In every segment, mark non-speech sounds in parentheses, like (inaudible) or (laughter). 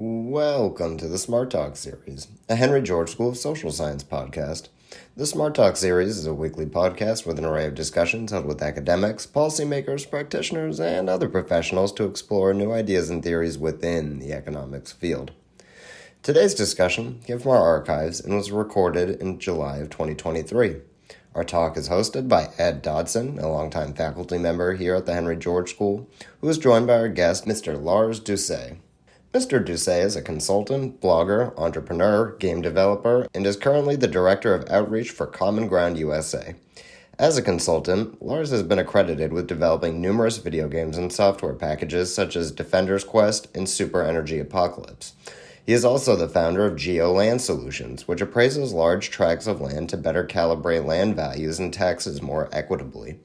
Welcome to the Smart Talk series, a Henry George School of Social Science podcast. The Smart Talk series is a weekly podcast with an array of discussions held with academics, policymakers, practitioners, and other professionals to explore new ideas and theories within the economics field. Today's discussion came from our archives and was recorded in July of 2023. Our talk is hosted by Ed Dodson, a longtime faculty member here at the Henry George School, who is joined by our guest, Mr. Lars Doucet. Mr. Doucet is a consultant, blogger, entrepreneur, game developer, and is currently the director of outreach for Common Ground USA. As a consultant, Lars has been accredited with developing numerous video games and software packages such as Defender's Quest and Super Energy Apocalypse. He is also the founder of GeoLand Solutions, which appraises large tracts of land to better calibrate land values and taxes more equitably.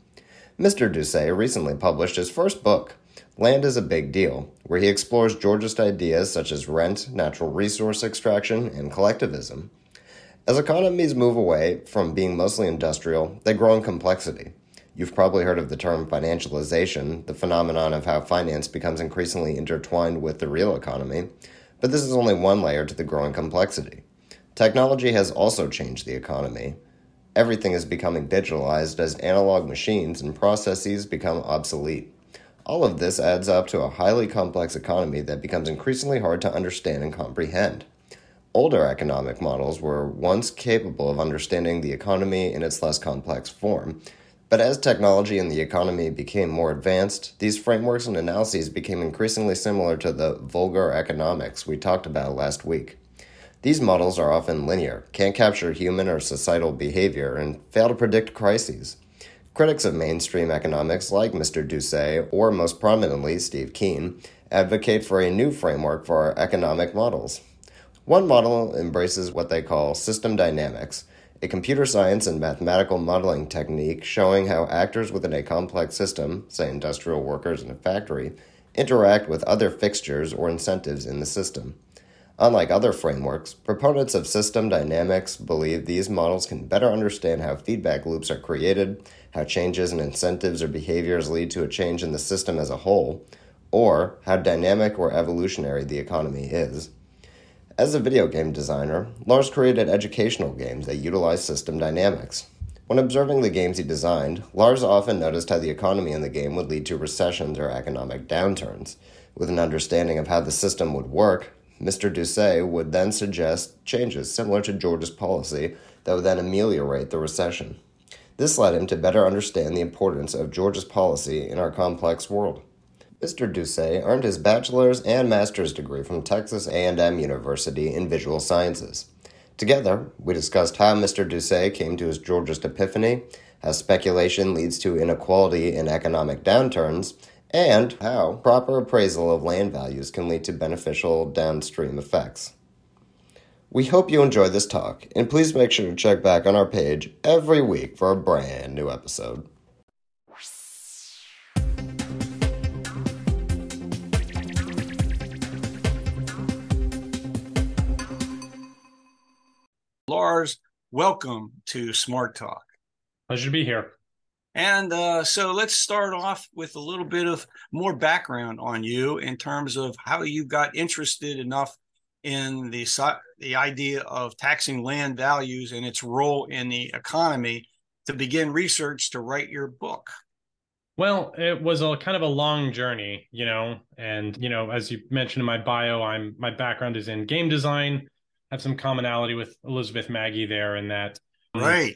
Mr. Doucet recently published his first book, Land is a Big Deal, where he explores Georgist ideas such as rent, natural resource extraction, and collectivism. As economies move away from being mostly industrial, they grow in complexity. You've probably heard of the term financialization, the phenomenon of how finance becomes increasingly intertwined with the real economy, but this is only one layer to the growing complexity. Technology has also changed the economy. Everything is becoming digitalized as analog machines and processes become obsolete. All of this adds up to a highly complex economy that becomes increasingly hard to understand and comprehend. Older economic models were once capable of understanding the economy in its less complex form, but as technology and the economy became more advanced, these frameworks and analyses became increasingly similar to the vulgar economics we talked about last week. These models are often linear, can't capture human or societal behavior, and fail to predict crises. Critics of mainstream economics, like Mr. Doucet, or most prominently Steve Keen, advocate for a new framework for our economic models. One model embraces what they call system dynamics, a computer science and mathematical modeling technique showing how actors within a complex system, say industrial workers in a factory, interact with other fixtures or incentives in the system. Unlike other frameworks, proponents of system dynamics believe these models can better understand how feedback loops are created, how changes in incentives or behaviors lead to a change in the system as a whole, or how dynamic or evolutionary the economy is. As a video game designer, Lars created educational games that utilize system dynamics. When observing the games he designed, Lars often noticed how the economy in the game would lead to recessions or economic downturns. With an understanding of how the system would work, Mr. Doucet would then suggest changes similar to George's policy that would then ameliorate the recession. This led him to better understand the importance of Georgia's policy in our complex world. Mr. Doucet earned his bachelor's and master's degree from Texas A&M University in Visual Sciences. Together, we discussed how Mr. Doucet came to his Georgist epiphany, how speculation leads to inequality in economic downturns, and how proper appraisal of land values can lead to beneficial downstream effects. We hope you enjoy this talk, and please make sure to check back on our page every week for a brand new episode. Lars, welcome to Smart Talk. Pleasure to be here. And uh, so let's start off with a little bit of more background on you in terms of how you got interested enough in the the idea of taxing land values and its role in the economy to begin research to write your book. Well, it was a kind of a long journey, you know, and you know, as you mentioned in my bio, I'm my background is in game design. I have some commonality with Elizabeth Magie there in that. Right.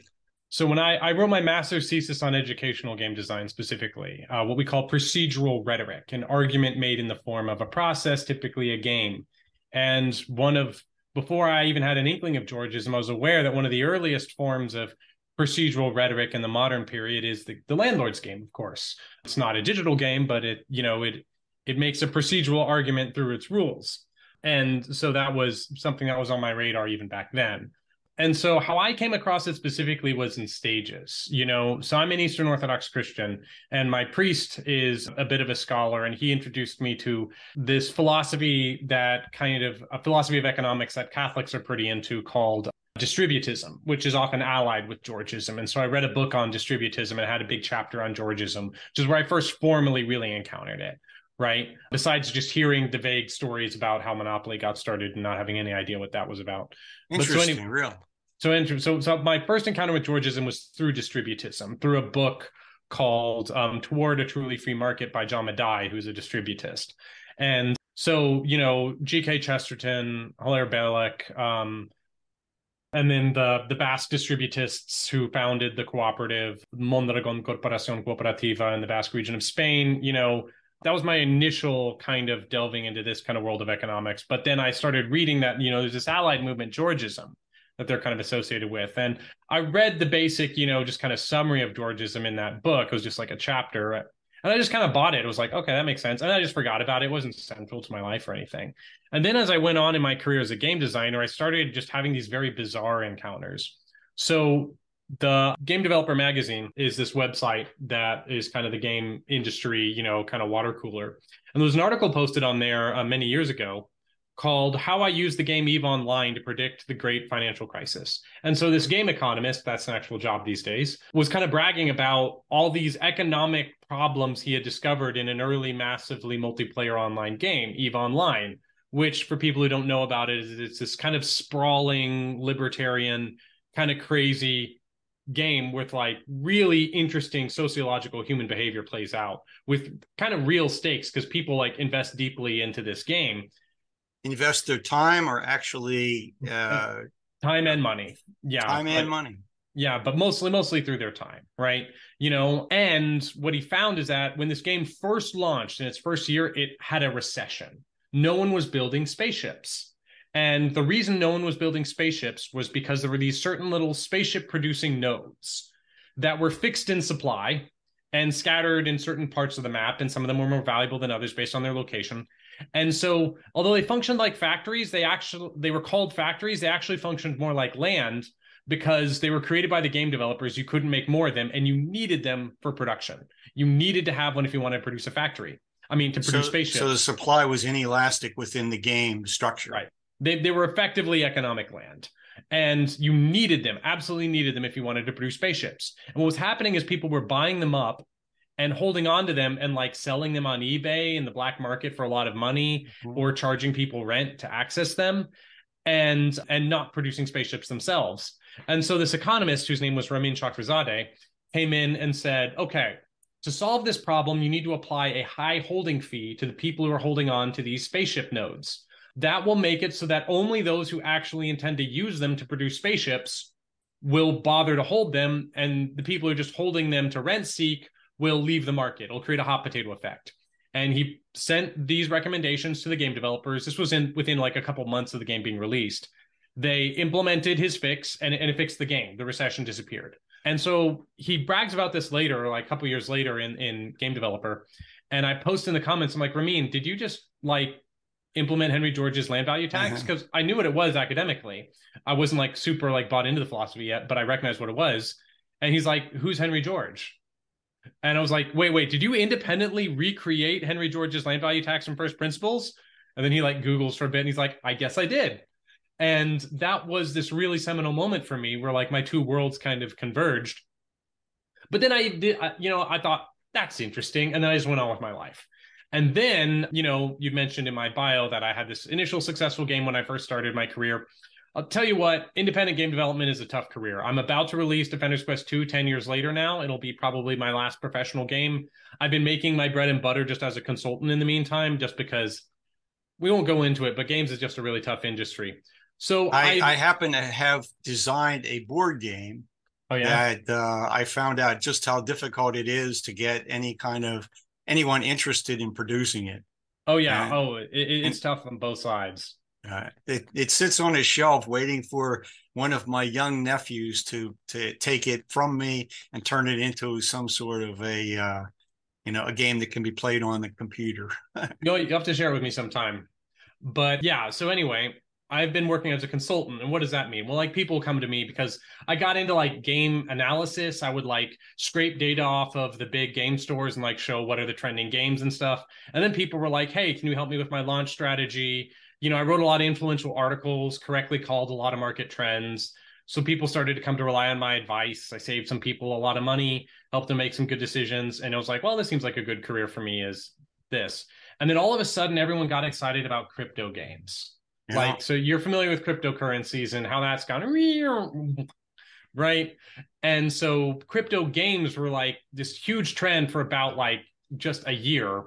So when I, I wrote my master's thesis on educational game design specifically, uh, what we call procedural rhetoric, an argument made in the form of a process, typically a game. And one of before I even had an inkling of Georgism, I was aware that one of the earliest forms of procedural rhetoric in the modern period is the, the landlord's game, of course. It's not a digital game, but it, you know, it it makes a procedural argument through its rules. And so that was something that was on my radar even back then. And so how I came across it specifically was in stages, you know. So I'm an Eastern Orthodox Christian, and my priest is a bit of a scholar, and he introduced me to this philosophy that kind of a philosophy of economics that Catholics are pretty into called distributism, which is often allied with Georgism. And so I read a book on distributism and had a big chapter on Georgism, which is where I first formally really encountered it right? Besides just hearing the vague stories about how Monopoly got started and not having any idea what that was about. Interesting, so anyway, real. So, so, so my first encounter with Georgism was through distributism, through a book called um, "Toward a Truly Free Market" by John Médaille, who's a distributist. And so, you know, G.K. Chesterton, Hilaire Belloc, um, and then the the Basque distributists who founded the cooperative Mondragon Corporación Cooperativa in the Basque region of Spain. You know, that was my initial kind of delving into this kind of world of economics. But then I started reading that, you know, there's this allied movement, Georgism, that they're kind of associated with. And I read the basic, you know, just kind of summary of Georgism in that book. It was just like a chapter. And I just kind of bought it. It was like, okay, that makes sense. And I just forgot about it. It wasn't central to my life or anything. And then as I went on in my career as a game designer, I started just having these very bizarre encounters. So the Game Developer Magazine is this website that is kind of the game industry, you know, kind of water cooler. And there was an article posted on there uh, many years ago called How I Use the Game EVE Online to Predict the Great Financial Crisis. And so this game economist, that's an actual job these days, was kind of bragging about all these economic problems he had discovered in an early massively multiplayer online game, EVE Online, which for people who don't know about it is it's this kind of sprawling libertarian kind of crazy game with like really interesting sociological human behavior plays out with kind of real stakes because people like invest deeply into this game invest their time or actually (laughs) uh, time and money. Yeah, time and money. Yeah, but mostly mostly through their time, right? You know, and what he found is that when this game first launched in its first year, it had a recession. No one was building spaceships. And the reason no one was building spaceships was because there were these certain little spaceship producing nodes that were fixed in supply and scattered in certain parts of the map. And some of them were more valuable than others based on their location. And so, although they functioned like factories, they actually they were called factories. They actually functioned more like land because they were created by the game developers. You couldn't make more of them, and you needed them for production. You needed to have one if you wanted to produce a factory. I mean, to produce so, spaceships. So the supply was inelastic within the game structure. Right. They they were effectively economic land. And you needed them, absolutely needed them if you wanted to produce spaceships. And what was happening is people were buying them up and holding on to them and like selling them on eBay in the black market for a lot of money mm-hmm. or charging people rent to access them and and not producing spaceships themselves. And so this economist whose name was Ramin Shokrizade came in and said, "Okay, to solve this problem, you need to apply a high holding fee to the people who are holding on to these spaceship nodes. That will make it so that only those who actually intend to use them to produce spaceships will bother to hold them and the people who are just holding them to rent seek will leave the market. It'll create a hot potato effect. And he sent these recommendations to the game developers. This was in within like a couple months of the game being released. They implemented his fix and, and it fixed the game. The recession disappeared. And so he brags about this later, like a couple years later in, in Game Developer. And I post in the comments, I'm like, Ramin, did you just like implement Henry George's land value tax? Because uh-huh. I knew what it was academically. I wasn't like super like bought into the philosophy yet, but I recognized what it was. And he's like, Who's Henry George? And I was like, wait, wait, did you independently recreate Henry George's land value tax from first principles? And then he like Googles for a bit and he's like, I guess I did. And that was this really seminal moment for me where like my two worlds kind of converged. But then I did, you know, I thought that's interesting. And then I just went on with my life. And then, you know, you mentioned in my bio that I had this initial successful game when I first started my career. I'll tell you what, independent game development is a tough career. I'm about to release Defender's Quest 2 10 years later now. It'll be probably my last professional game. I've been making my bread and butter just as a consultant in the meantime, just because we won't go into it, but games is just a really tough industry. So I, I, happen to have designed a board game oh, yeah? that uh, I found out just how difficult it is to get any kind of anyone interested in producing it. Oh yeah, and, oh it, it's and, tough on both sides. Uh, it, it sits on a shelf waiting for one of my young nephews to to take it from me and turn it into some sort of a uh, you know, a game that can be played on the computer. (laughs) you, you have to share it with me sometime. But yeah, so anyway, I've been working as a consultant. And what does that mean? Well, like people come to me because I got into like game analysis. I would like scrape data off of the big game stores and like show what are the trending games and stuff. And then people were like, hey, can you help me with my launch strategy? You know, I wrote a lot of influential articles, correctly called a lot of market trends. So people started to come to rely on my advice. I saved some people a lot of money, helped them make some good decisions. And it was like, well, this seems like a good career for me is this. And then all of a sudden, everyone got excited about crypto games yeah. Like, so you're familiar with cryptocurrencies and how that's gone, right? And so crypto games were like this huge trend for about like just a year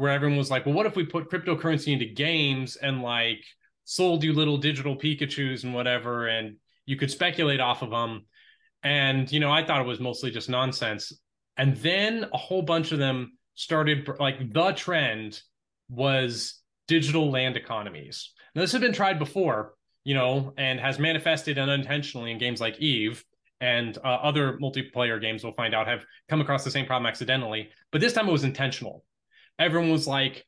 where everyone was like, well, what if we put cryptocurrency into games and like sold you little digital Pikachus and whatever, and you could speculate off of them. And, you know, I thought it was mostly just nonsense. And then a whole bunch of them started, like, the trend was digital land economies. Now, this had been tried before, you know, and has manifested unintentionally in games like Eve and uh, other multiplayer games we'll find out have come across the same problem accidentally. But this time it was intentional. Everyone was like,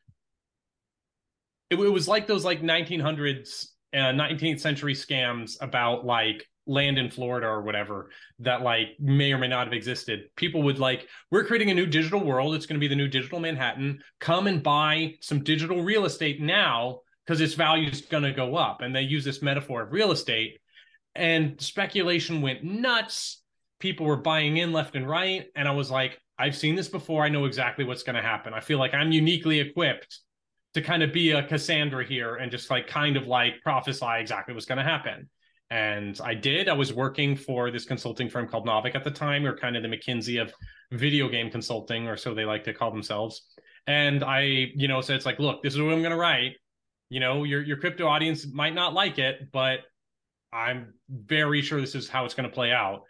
it, it was like those like 1900s, uh, 19th century scams about like land in Florida or whatever that like may or may not have existed. People would like, we're creating a new digital world. It's going to be the new digital Manhattan. Come and buy some digital real estate now because its value is going to go up. And they use this metaphor of real estate. And speculation went nuts. People were buying in left and right. And I was like, I've seen this before. I know exactly what's going to happen. I feel like I'm uniquely equipped to kind of be a Cassandra here and just like kind of like prophesy exactly what's going to happen. And I did. I was working for this consulting firm called Naavik at the time, or kind of the McKinsey of video game consulting, or so they like to call themselves. And I, you know, said it's like, look, this is what I'm going to write you know your your crypto audience might not like it but i'm very sure this is how it's going to play out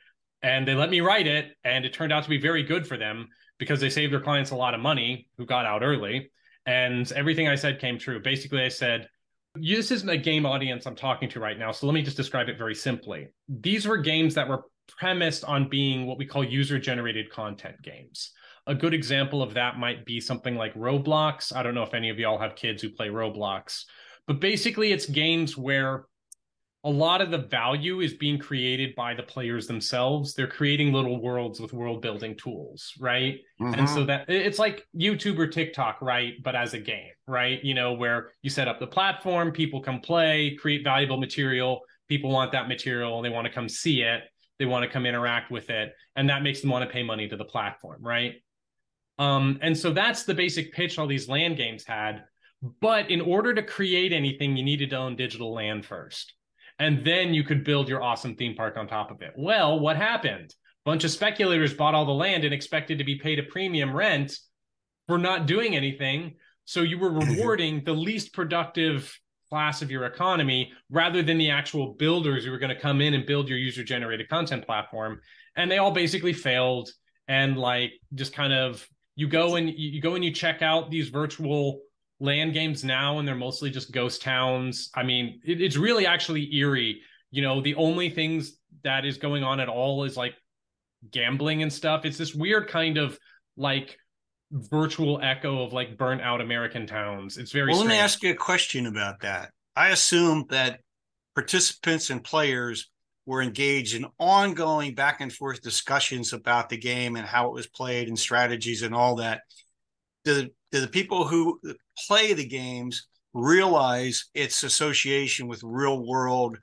and they let me write it and it turned out to be very good for them because they saved their clients a lot of money who got out early. And everything i said came true. Basically i said this isn't a game audience i'm talking to right now so let me just describe it very simply. These were games that were premised on being what we call user generated content games. A good example of that might be something like Roblox. I don't know if any of y'all have kids who play Roblox, but basically it's games where a lot of the value is being created by the players themselves. They're creating little worlds with world building tools, right? Mm-hmm. And so mm-hmm. that it's like YouTube or TikTok, right? But as a game, right? You know, where you set up the platform, people come play, create valuable material. People want that material they want to come see it. They want to come interact with it. And that makes them want to pay money to the platform, right? Um, and so that's the basic pitch all these land games had. But in order to create anything, you needed to own digital land first. And then you could build your awesome theme park on top of it. Well, what happened? A bunch of speculators bought all the land and expected to be paid a premium rent for not doing anything. So you were mm-hmm. rewarding the least productive class of your economy rather than the actual builders who were going to come in and build your user generated content platform. And they all basically failed and like just kind of you go and you go and you check out these virtual land games now and they're mostly just ghost towns. I mean it, it's really actually eerie. You know the only things that is going on at all is like gambling and stuff. It's this weird kind of like virtual echo of like burnt out american towns. It's very well strange. let me ask you a question about that. I assume that participants and players were engaged in ongoing back and forth discussions about the game and how it was played and strategies and all that. Do, do the people who play the games realize its association with real world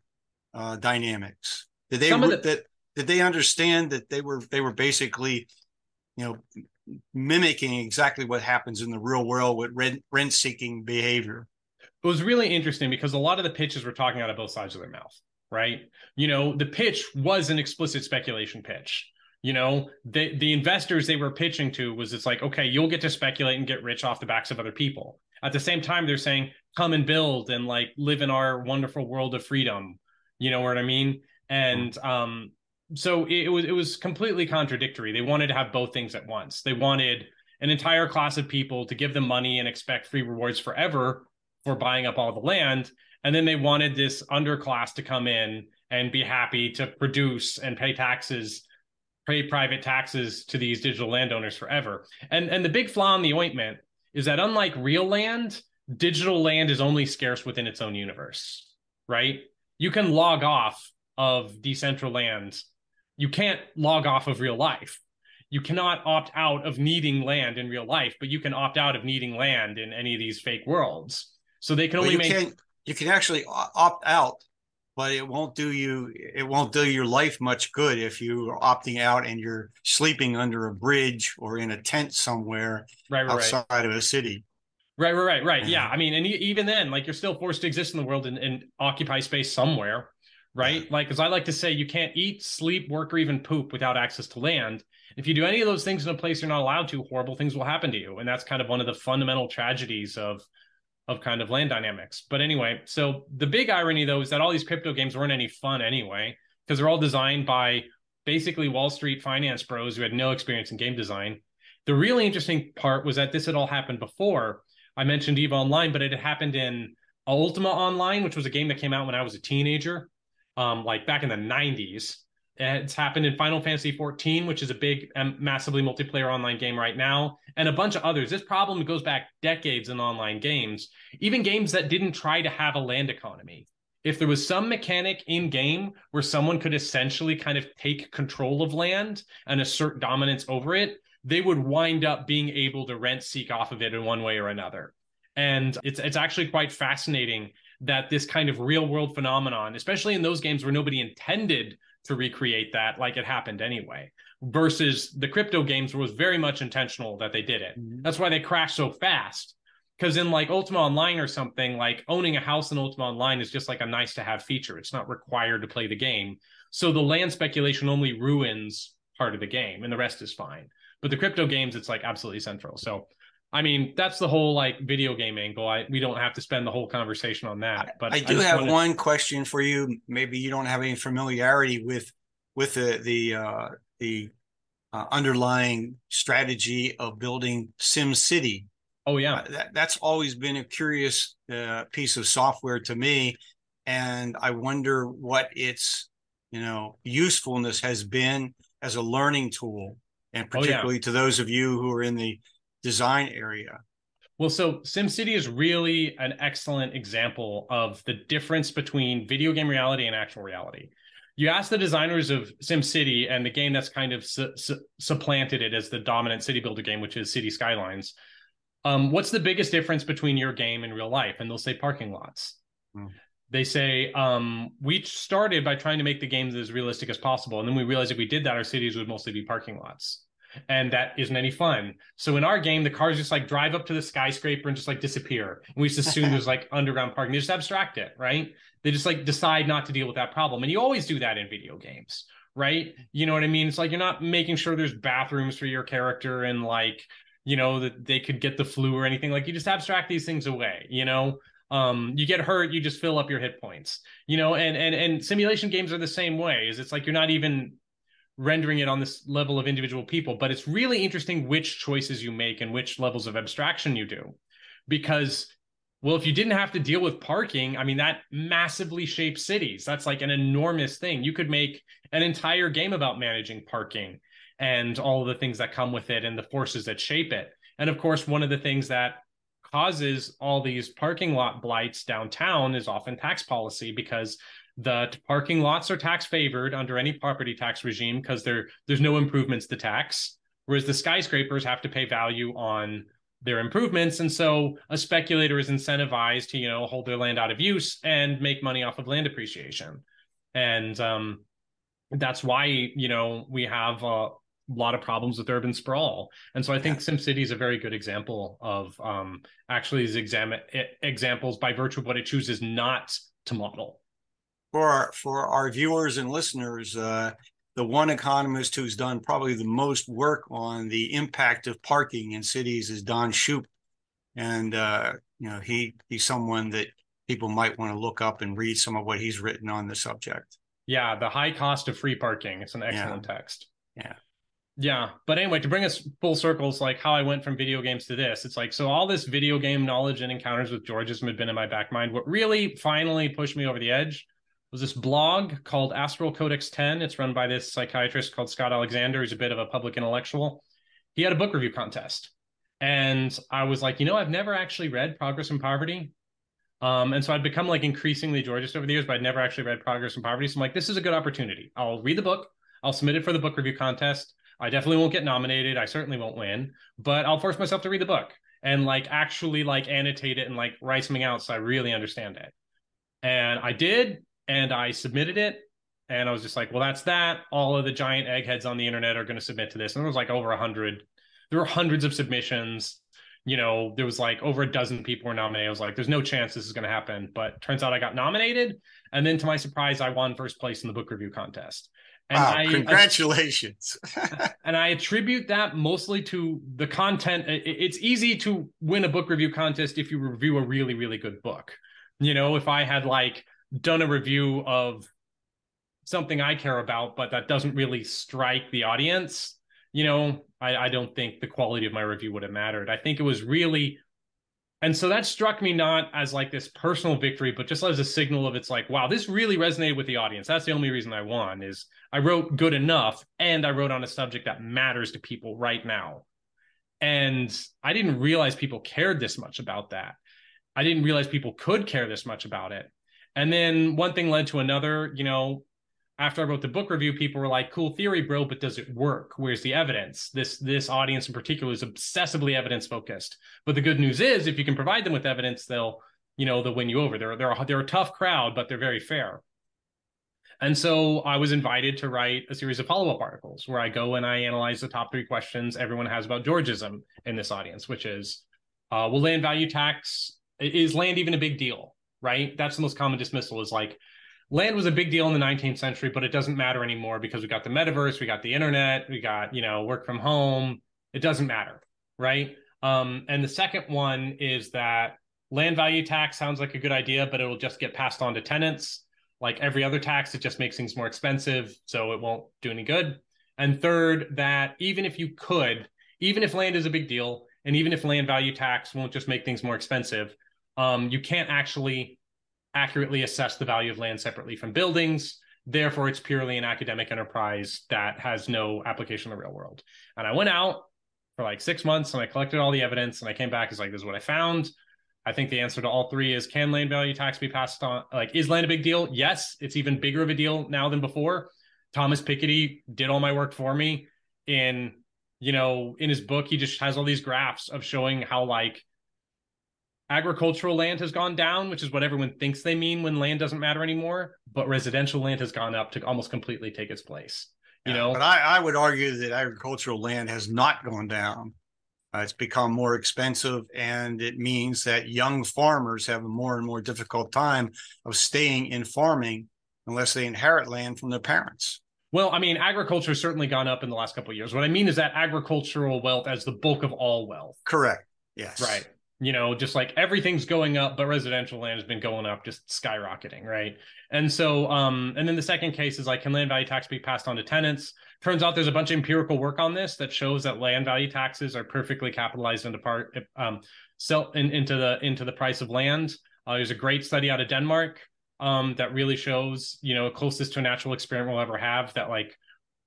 uh, dynamics? Did they the- that did they understand that they were they were basically, you know, mimicking exactly what happens in the real world with rent rent seeking behavior? It was really interesting because a lot of the pitches were talking out of both sides of their mouth right? You know, the pitch was an explicit speculation pitch. You know, the the investors they were pitching to was it's like, okay, you'll get to speculate and get rich off the backs of other people. At the same time, they're saying, come and build and like live in our wonderful world of freedom. You know what I mean? And um, so it, it was it was completely contradictory. They wanted to have both things at once. They wanted an entire class of people to give them money and expect free rewards forever for buying up all the land and then they wanted this underclass to come in and be happy to produce and pay taxes pay private taxes to these digital landowners forever. And and the big flaw in the ointment is that unlike real land, digital land is only scarce within its own universe, right? You can log off of Decentraland. You can't log off of real life. You cannot opt out of needing land in real life, but you can opt out of needing land in any of these fake worlds. So they can only you make can you can actually opt out but it won't do you it won't do your life much good if you are opting out and you're sleeping under a bridge or in a tent somewhere right, right, outside right. of a city. Right right right right. Yeah. i mean and even then like you're still forced to exist in the world and, and occupy space somewhere right? Like as i like to say you can't eat sleep work or even poop without access to land. If you do any of those things in a place you're not allowed to horrible things will happen to you. And that's kind of one of the fundamental tragedies of of kind of land dynamics. But anyway, so the big irony though is that all these crypto games weren't any fun anyway, because they're all designed by basically Wall Street finance bros who had no experience in game design. The really interesting part was that this had all happened before. I mentioned EVE Online, but it had happened in Ultima Online, which was a game that came out when I was a teenager, um, like back in the 90s. It's happened in Final Fantasy 14, which is a big, um, massively multiplayer online game right now, and a bunch of others. This problem goes back decades in online games, even games that didn't try to have a land economy. If there was some mechanic in game where someone could essentially kind of take control of land and assert dominance over it, they would wind up being able to rent seek off of it in one way or another. And it's it's actually quite fascinating that this kind of real world phenomenon, especially in those games where nobody intended to recreate that like it happened anyway versus the crypto games was very much intentional that they did it. Mm-hmm. that's why they crashed so fast. Because in like ultima online or something like owning a house in ultima online is just like a nice to have feature. It's not required to play the game. So the land speculation only ruins part of the game and the rest is fine. But the crypto games it's like absolutely central. So I mean, that's the whole like video game angle. I we don't have to spend the whole conversation on that. But I do I have wanted... one question for you. Maybe you don't have any familiarity with with the the uh, the uh, underlying strategy of building Sim City. Oh yeah, uh, that, that's always been a curious uh, piece of software to me, and I wonder what its you know usefulness has been as a learning tool, and particularly oh, yeah. to those of you who are in the design area. Well, so SimCity is really an excellent example of the difference between video game reality and actual reality. You ask the designers of SimCity and the game that's kind of su- su- supplanted it as the dominant city builder game, which is City Skylines. Um, what's the biggest difference between your game and real life? And they'll say parking lots. Mm. They say um, we started by trying to make the games as realistic as possible, and then we realized if we did that, our cities would mostly be parking lots and that isn't any fun. So in our game, the cars just like drive up to the skyscraper and just like disappear. And we just assume there's like (laughs) underground parking. They just abstract it, right? They just like decide not to deal with that problem. And you always do that in video games, right? You know what I mean? It's like you're not making sure there's bathrooms for your character and like, you know, that they could get the flu or anything. Like you just abstract these things away, you know? um you get hurt you just fill up your hit points you know and and and simulation games are the same way is it's like you're not even rendering it on this level of individual people but it's really interesting which choices you make and which levels of abstraction you do. Because well if you didn't have to deal with parking i mean that massively shapes cities. That's like an enormous thing. You could make an entire game about managing parking and all the things that come with it and the forces that shape it. And of course one of the things that causes all these parking lot blights downtown is often tax policy because the parking lots are tax favored under any property tax regime because there there's no improvements to tax, whereas the skyscrapers have to pay value on their improvements, and so a speculator is incentivized to you know hold their land out of use and make money off of land appreciation, and um, that's why you know we have a lot of problems with urban sprawl. And so I think yeah. SimCity is a very good example of um, actually these exam- examples by virtue of what it chooses not to model for our, for our viewers and listeners, uh, the one economist who's done probably the most work on the impact of parking in cities is Don Shoup, and uh, you know he he's someone that people might want to look up and read some of what he's written on the subject. Yeah, the high cost of free parking. It's an excellent yeah. text. Yeah. Yeah, but anyway, to bring us full circles, like how I went from video games to this, it's like so all this video game knowledge and encounters with Georgism had been in my back mind. What really finally pushed me over the edge was this blog called Astral Codex 10. It's run by this psychiatrist called Scott Alexander, who's a bit of a public intellectual. He had a book review contest. And I was like, you know, I've never actually read Progress and Poverty. Um, and so I'd become like increasingly Georgist over the years, but I'd never actually read Progress and Poverty. So I'm like, this is a good opportunity. I'll read the book. I'll submit it for the book review contest. I definitely won't get nominated. I certainly won't win, but I'll force myself to read the book and like actually like annotate it and like write something out so I really understand it. And I did, and I submitted it. And I was just like, well, that's that. All of the giant eggheads on the internet are going to submit to this. And there was like over a hundred, there were hundreds of submissions. You know, there was like over a dozen people were nominated. I was like, there's no chance this is going to happen. But turns out I got nominated. And then to my surprise, I won first place in the book review contest. And wow, I, congratulations. (laughs) and I attribute that mostly to the content. It's easy to win a book review contest if you review a really, really good book. You know, if I had like done a review of something I care about, but that doesn't really strike the audience, you know, I, I don't think the quality of my review would have mattered. I think it was really and so that struck me not as like this personal victory, but just as a signal of it's like, wow, this really resonated with the audience. That's the only reason I won is I wrote good enough and I wrote on a subject that matters to people right now. And I didn't realize people cared this much about that. I didn't realize people could care this much about it. And then one thing led to another, you know, after I wrote the book review, people were like, "Cool theory, bro, but does it work? Where's the evidence?" This this audience in particular is obsessively evidence focused. But the good news is, if you can provide them with evidence, they'll you know they'll win you over. They're they're a, they're a tough crowd, but they're very fair. And so I was invited to write a series of follow up articles where I go and I analyze the top three questions everyone has about Georgism in this audience, which is, uh, will land value tax is land even a big deal? Right? That's the most common dismissal is like land was a big deal in the 19th century, but it doesn't matter anymore because we got the metaverse, we got the internet, we got, you know, work from home. It doesn't matter. Right. Um, and the second one is that land value tax sounds like a good idea, but it'll just get passed on to tenants. Like every other tax, it just makes things more expensive. So it won't do any good. And third, that even if you could, even if land is a big deal, and even if land value tax won't just make things more expensive, um, you can't actually accurately assess the value of land separately from buildings. Therefore, it's purely an academic enterprise that has no application in the real world. And I went out for like six months and I collected all the evidence and I came back as like, this is what I found. I think the answer to all three is can land value tax be passed on? Like, is land a big deal? Yes, it's even bigger of a deal now than before. Thomas Piketty did all my work for me in, you know, in his book, he just has all these graphs of showing how like agricultural land has gone down, which is what everyone thinks they mean when land doesn't matter anymore. But residential land has gone up to almost completely take its place. You know, but I, I would argue that agricultural land has not gone down. Uh, it's become more expensive, and it means that young farmers have a more and more difficult time of staying in farming unless they inherit land from their parents. Well, I mean, agriculture has certainly gone up in the last couple of years. What I mean is that agricultural wealth as the bulk of all wealth. Correct. Yes. Right you know just like everything's going up but residential land has been going up just skyrocketing right? And so um and then the second case is like can land value tax be passed on to tenants? Turns out there's a bunch of empirical work on this that shows that land value taxes are perfectly capitalized into part um sell in, into the into the price of land. Uh, there's a great study out of denmark um that really shows you know closest to a natural experiment we'll ever have that like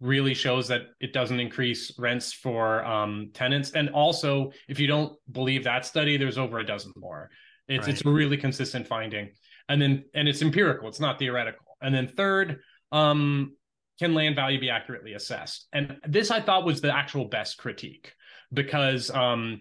really shows that it doesn't increase rents for um, tenants. And also, if you don't believe that study, there's over a dozen more. It's right. it's a really consistent finding. And then and it's empirical, it's not theoretical. And then third, um, can land value be accurately assessed? And this I thought was the actual best critique because um,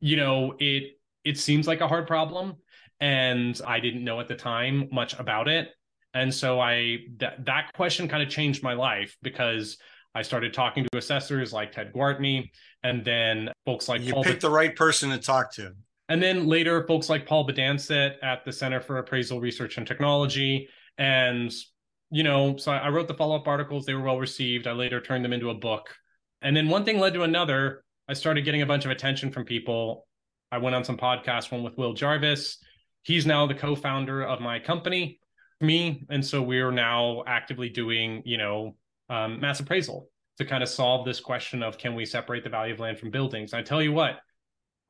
you know, it it seems like a hard problem and I didn't know at the time much about it and so I that that question kind of changed my life because I started talking to assessors like Ted Gwartney, and then folks like you Paul picked the right person to talk to. And then later, folks like Paul Bidanset at the Center for Appraisal Research and Technology. And, you know, so I wrote the follow up articles. They were well received. I later turned them into a book. And then one thing led to another. I started getting a bunch of attention from people. I went on some podcasts, one with Will Jarvis. He's now the co founder of my company me and so we're now actively doing you know um, mass appraisal to kind of solve this question of can we separate the value of land from buildings and i tell you what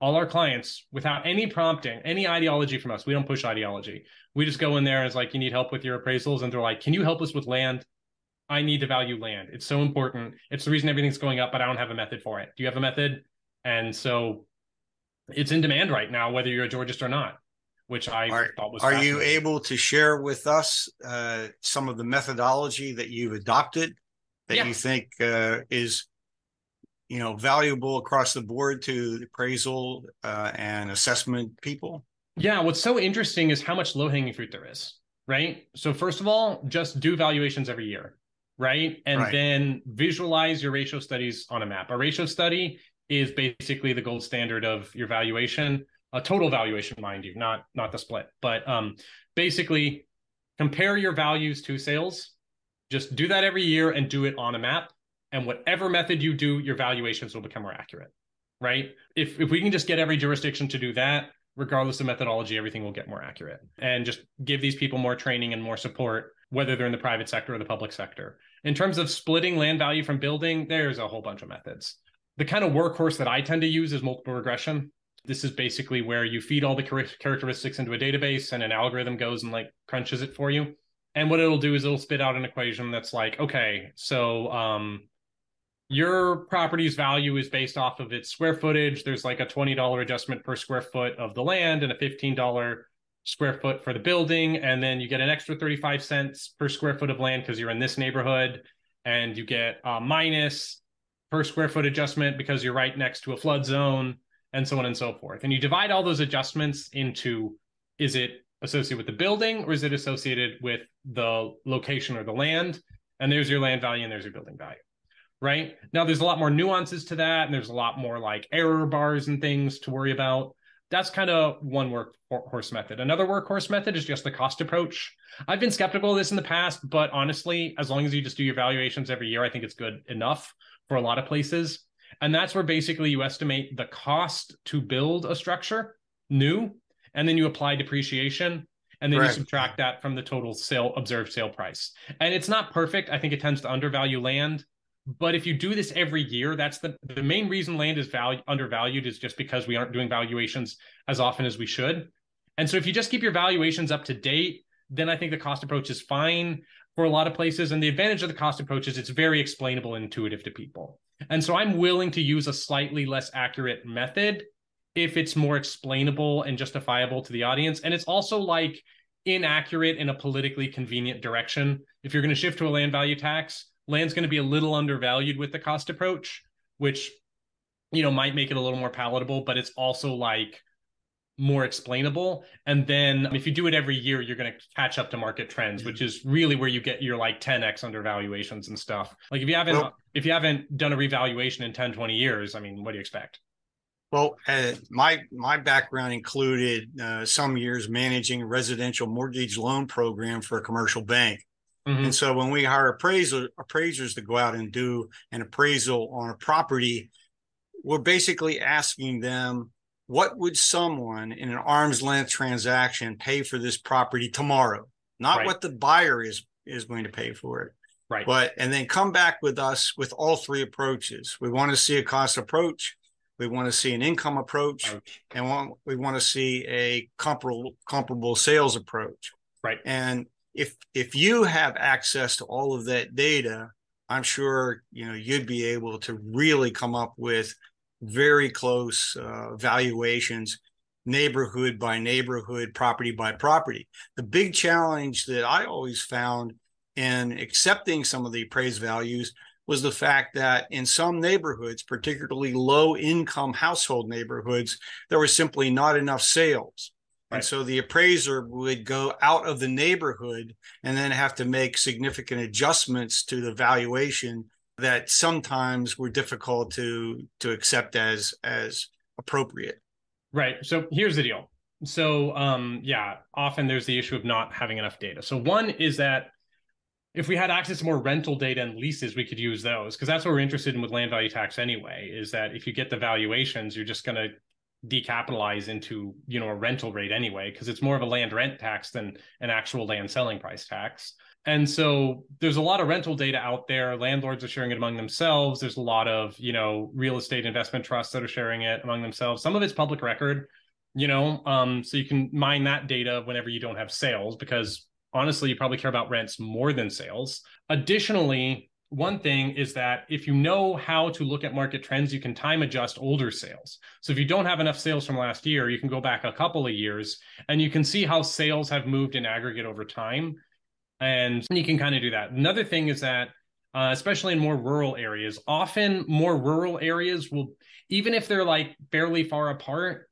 all our clients without any prompting, any ideology from us. We don't push ideology. We just go in there as like, you need help with your appraisals. And they're like, can you help us with land? I need to value land. It's so important. It's the reason everything's going up, but I don't have a method for it. Do you have a method? And so it's in demand right now, whether you're a Georgist or not, which I are, thought was. Are you able to share with us uh, some of the methodology that you've adopted that yeah. you think uh, is, you know, valuable across the board to appraisal uh, and assessment people? Yeah, what's so interesting is how much low hanging fruit there is. Right. So first of all, just do valuations every year right? And right. then visualize your ratio studies on a map. A ratio study is basically the gold standard of your valuation, a total valuation, mind you, not not the split. But um, basically, compare your values to sales. Just do that every year and do it on a map. And whatever method you do, your valuations will become more accurate, right? If if we can just get every jurisdiction to do that, regardless of methodology, everything will get more accurate. And just give these people more training and more support whether they're in the private sector or the public sector. In terms of splitting land value from building, there's a whole bunch of methods. The kind of workhorse that I tend to use is multiple regression. This is basically where you feed all the characteristics into a database and an algorithm goes and like crunches it for you. And what it'll do is it'll spit out an equation that's like, okay, so um, your property's value is based off of its square footage. There's like a $20 adjustment per square foot of the land and a $15 square foot for the building and then you get an extra 35 cents per square foot of land because you're in this neighborhood and you get a minus per square foot adjustment because you're right next to a flood zone and so on and so forth and you divide all those adjustments into is it associated with the building or is it associated with the location or the land and there's your land value and there's your building value right now there's a lot more nuances to that and there's a lot more like error bars and things to worry about that's kind of one workhorse method. Another workhorse method is just the cost approach. I've been skeptical of this in the past, but honestly, as long as you just do your valuations every year, I think it's good enough for a lot of places. And that's where basically you estimate the cost to build a structure new, and then you apply depreciation, and then you subtract that from the total sale observed sale price. And it's not perfect. I think it tends to undervalue land. But if you do this every year, that's the the main reason land is value undervalued is just because we aren't doing valuations as often as we should. And so if you just keep your valuations up to date, then I think the cost approach is fine for a lot of places. And the advantage of the cost approach is it's very explainable and intuitive to people. And so I'm willing to use a slightly less accurate method if it's more explainable and justifiable to the audience. And it's also like inaccurate in a politically convenient direction. If you're going to shift to a land value tax, land's going to be a little undervalued with the cost approach, which you know might make it a little more palatable, but it's also like more explainable. And then if you do it every year, you're going to catch up to market trends, which is really where you get your like 10x undervaluations and stuff. Like if you haven't well, if you haven't done a revaluation in 10 20 years, I mean, what do you expect? Well, uh, my my background included uh, some years managing a residential mortgage loan program for a commercial bank. Mm-hmm. And so when we hire appraiser, appraisers to go out and do an appraisal on a property, we're basically asking them what would someone in an arm's length transaction pay for this property tomorrow? Not right. what the buyer is is going to pay for it. Right. But and then come back with us with all three approaches. We want to see a cost approach, we want to see an income approach, approach. and want, we want to see a comparable comparable sales approach. Right. And if if you have access to all of that data, I'm sure you know you'd be able to really come up with very close uh, valuations, neighborhood by neighborhood, property by property. The big challenge that I always found in accepting some of the appraised values was the fact that in some neighborhoods, particularly low income household neighborhoods, there was simply not enough sales. Right. And so the appraiser would go out of the neighborhood and then have to make significant adjustments to the valuation that sometimes were difficult to to accept as as appropriate. Right. So here's the deal. So um yeah, often there's the issue of not having enough data. So one is that if we had access to more rental data and leases, we could use those because that's what we're interested in with land value tax anyway. Is that if you get the valuations, you're just going to decapitalize into you know a rental rate anyway because it's more of a land rent tax than an actual land selling price tax and so there's a lot of rental data out there. Landlords are sharing it among themselves. There's a lot of you know real estate investment trusts that are sharing it among themselves. Some of it's public record you know um, so you can mine that data whenever you don't have sales because honestly you probably care about rents more than sales. Additionally one thing is that if you know how to look at market trends, you can time adjust older sales. So if you don't have enough sales from last year, you can go back a couple of years and you can see how sales have moved in aggregate over time and you can kind of do that. Another thing is that, uh, especially in more rural areas, often more rural areas will, even if they're like fairly far apart,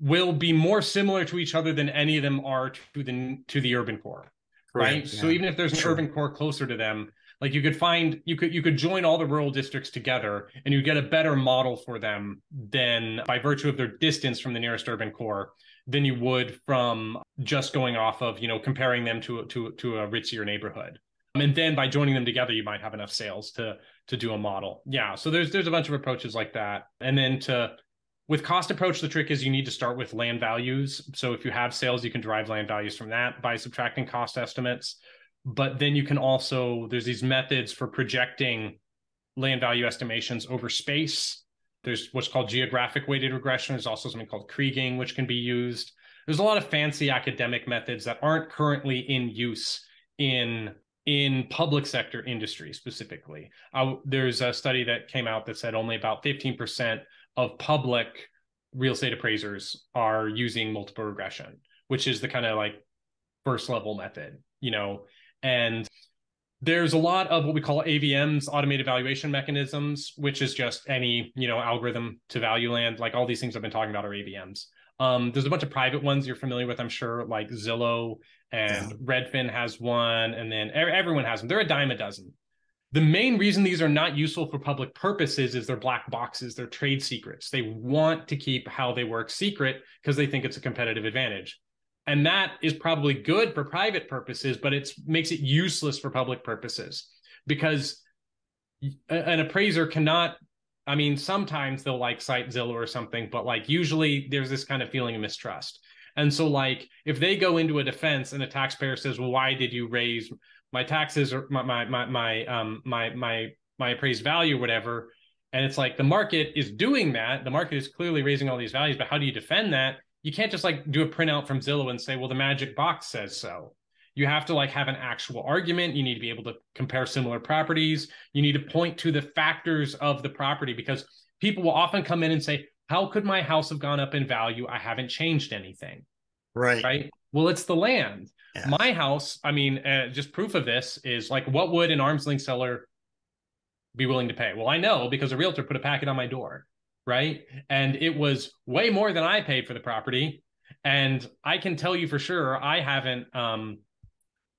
will be more similar to each other than any of them are to the to the urban core. Correct, right. Yeah. So even if there's an sure. urban core closer to them, like you could find you could you could join all the rural districts together and you get a better model for them than by virtue of their distance from the nearest urban core than you would from just going off of you know comparing them to to to a ritzier neighborhood. Um, and then by joining them together you might have enough sales to to do a model. Yeah so there's there's a bunch of approaches like that. And then to with cost approach the trick is you need to start with land values. So if you have sales you can derive land values from that by subtracting cost estimates. But then you can also there's these methods for projecting land value estimations over space there's what's called geographic weighted regression. There's also something called Kriging, which can be used. There's a lot of fancy academic methods that aren't currently in use in in public sector industry specifically. Uh, there's a study that came out that said only about 15% of public real estate appraisers are using multiple regression, which is the kind of like first level method, you know. And there's a lot of what we call AVMs, automated valuation mechanisms, which is just any you know algorithm to value land. Like all these things I've been talking about are AVMs. Um, there's a bunch of private ones you're familiar with, I'm sure, like Zillow and yeah. Redfin has one, and then everyone has them. They're a dime a dozen. The main reason these are not useful for public purposes is they're black boxes, they're trade secrets. They want to keep how they work secret because they think it's a competitive advantage and that is probably good for private purposes but it makes it useless for public purposes because an appraiser cannot i mean sometimes they'll like cite zillow or something but like usually there's this kind of feeling of mistrust. And so like if they go into a defense and a taxpayer says well why did you raise my taxes or my my my, my um my my my appraised value whatever? And it's like the market is doing that. The market is clearly raising all these values but how do you defend that you can't just like do a printout from Zillow and say, well, the magic box says so. You have to like have an actual argument. You need to be able to compare similar properties. You need to point to the factors of the property because people will often come in and say, how could my house have gone up in value? I haven't changed anything. Right. Right. Well, it's the land. Yeah. My house, I mean, uh, just proof of this is like, what would an arm's length seller be willing to pay? Well, I know because a realtor put a packet on my door right? And it was way more than I paid for the property. And I can tell you for sure, I haven't um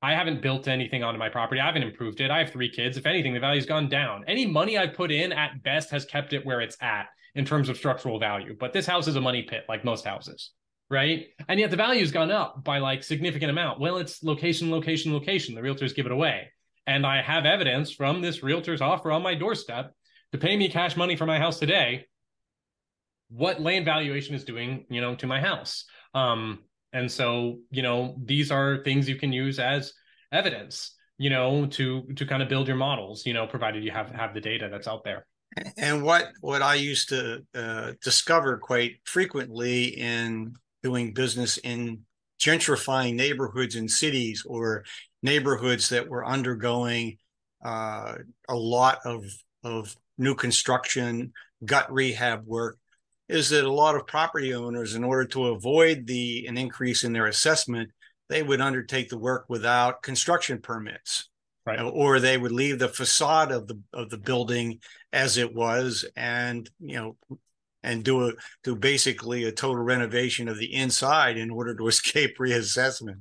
I haven't built anything onto my property. I haven't improved it. I have three kids. If anything, the value's gone down. Any money I've put in at best has kept it where it's at in terms of structural value. But this house is a money pit, like most houses, right? And yet the value's gone up by like significant amount. Well, it's location, location, location. The realtors give it away. And I have evidence from this realtor's offer on my doorstep to pay me cash money for my house today what land valuation is doing, you know, to my house. Um, and so, you know, these are things you can use as evidence, you know, to to kind of build your models, you know, provided you have have the data that's out there. And what what I used to uh, discover quite frequently in doing business in gentrifying neighborhoods and cities or neighborhoods that were undergoing uh, a lot of of new construction, gut rehab work, is that a lot of property owners, in order to avoid the an increase in their assessment, they would undertake the work without construction permits. Right. Uh, or they would leave the facade of the of the building as it was, and you know, and do a do basically a total renovation of the inside in order to (laughs) escape reassessment.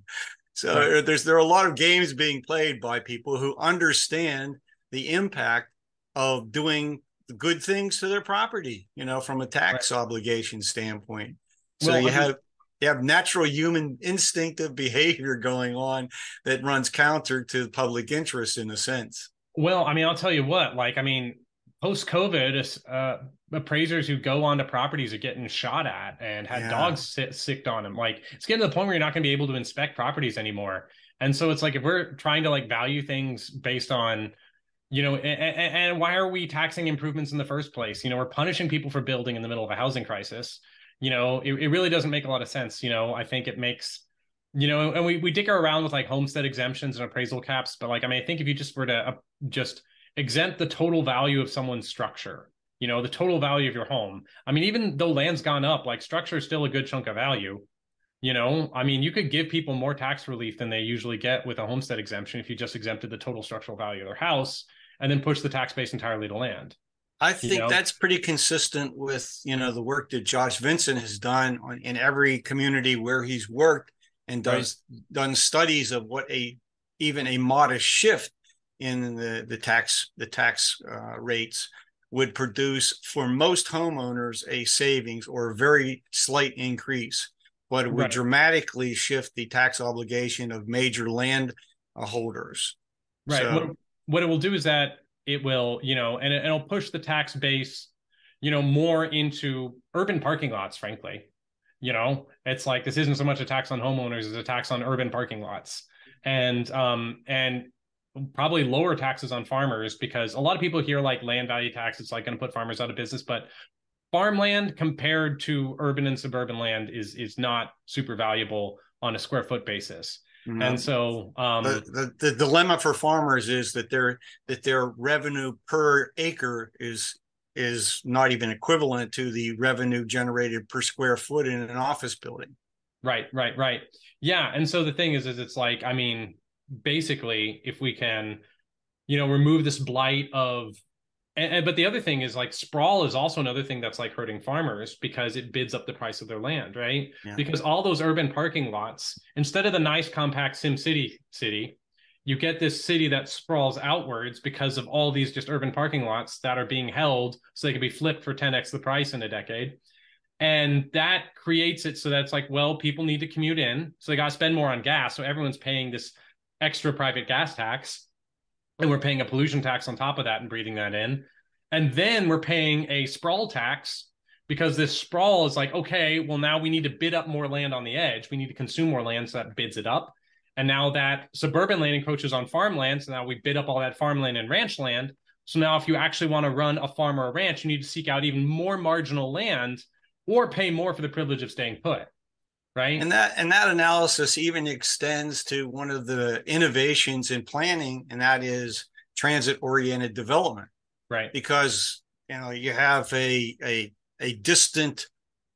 So right. Uh, there's there are a lot of games being played by people who understand the impact of doing good things to their property, you know, from a tax right. obligation standpoint. So well, you have you have natural human instinctive (laughs) behavior going on that runs counter to public interest in a sense. Well, I mean, I'll tell you what, like, I mean, post COVID, uh, appraisers who go onto properties are getting shot at and had yeah. dogs sit, sicked on them. Like it's getting to the point where you're not going to be able to inspect properties anymore. And so it's like if we're trying to like value things based on, you know, and, and why are we taxing improvements in the first place? You know, we're punishing people for building in the middle of a housing crisis. You know, it, it really doesn't make a lot of sense. You know, I think it makes you know, and we we dicker around with like homestead exemptions and appraisal caps, but like I mean, I think if you just were to uh, just exempt the total value of someone's structure, you know, the total value of your home. I mean, even though land's gone up, like structure is still a good chunk of value. You know, I mean, you could give people more tax relief than they usually get with a homestead exemption if you just exempted the total structural value of their house and then push the tax base entirely to land. I think you know? that's pretty consistent with you know the work that Josh Vincent has done on, in every community where he's worked and does right. done studies of what a even a modest shift in the the tax the tax uh, rates would produce for most homeowners a savings or a very slight increase, but it would right. dramatically shift the tax obligation of major land holders. Right. So, what, what it will do is that it will, you know, and it, it'll push the tax base, you know, more into urban parking lots, frankly. You know, it's like this isn't so much a tax on homeowners as a tax on urban parking lots. And um and probably lower taxes on farmers because a lot of people hear like land value tax it's like going to put farmers out of business but farmland compared to urban and suburban land is is not super valuable on a square foot basis mm-hmm. and so um, the, the, the dilemma for farmers is that their that their revenue per acre is is not even equivalent to the revenue generated per square foot in an office building. Right, right, right. Yeah, and so the thing is, is it's like, I mean, basically, if we can, you know, remove this blight of, and, and, but the other thing is like sprawl is also another thing that's like hurting farmers because it bids up the price of their land, right? Yeah. Because all those urban parking lots, instead of the nice compact Sim City city, you get this city that sprawls outwards because of all these just urban parking lots that are being held so they can be flipped for 10x the price in a decade and that creates it so that's like well people need to commute in so they got to spend more on gas so everyone's paying this extra private gas tax and we're paying a pollution tax on top of that and breathing that in and then we're paying a sprawl tax because this sprawl is like okay well now we need to bid up more land on the edge we need to consume more land so that bids it up and now that suburban land encroaches on farmland, so now we bid up all that farmland and ranch land. So now if you actually want to run a farm or a ranch, you need to seek out even more marginal land or pay more for the privilege of staying put. Right. And that and that analysis even extends to one of the innovations in planning, and that is transit oriented development. Right. Because you know you have a a a distant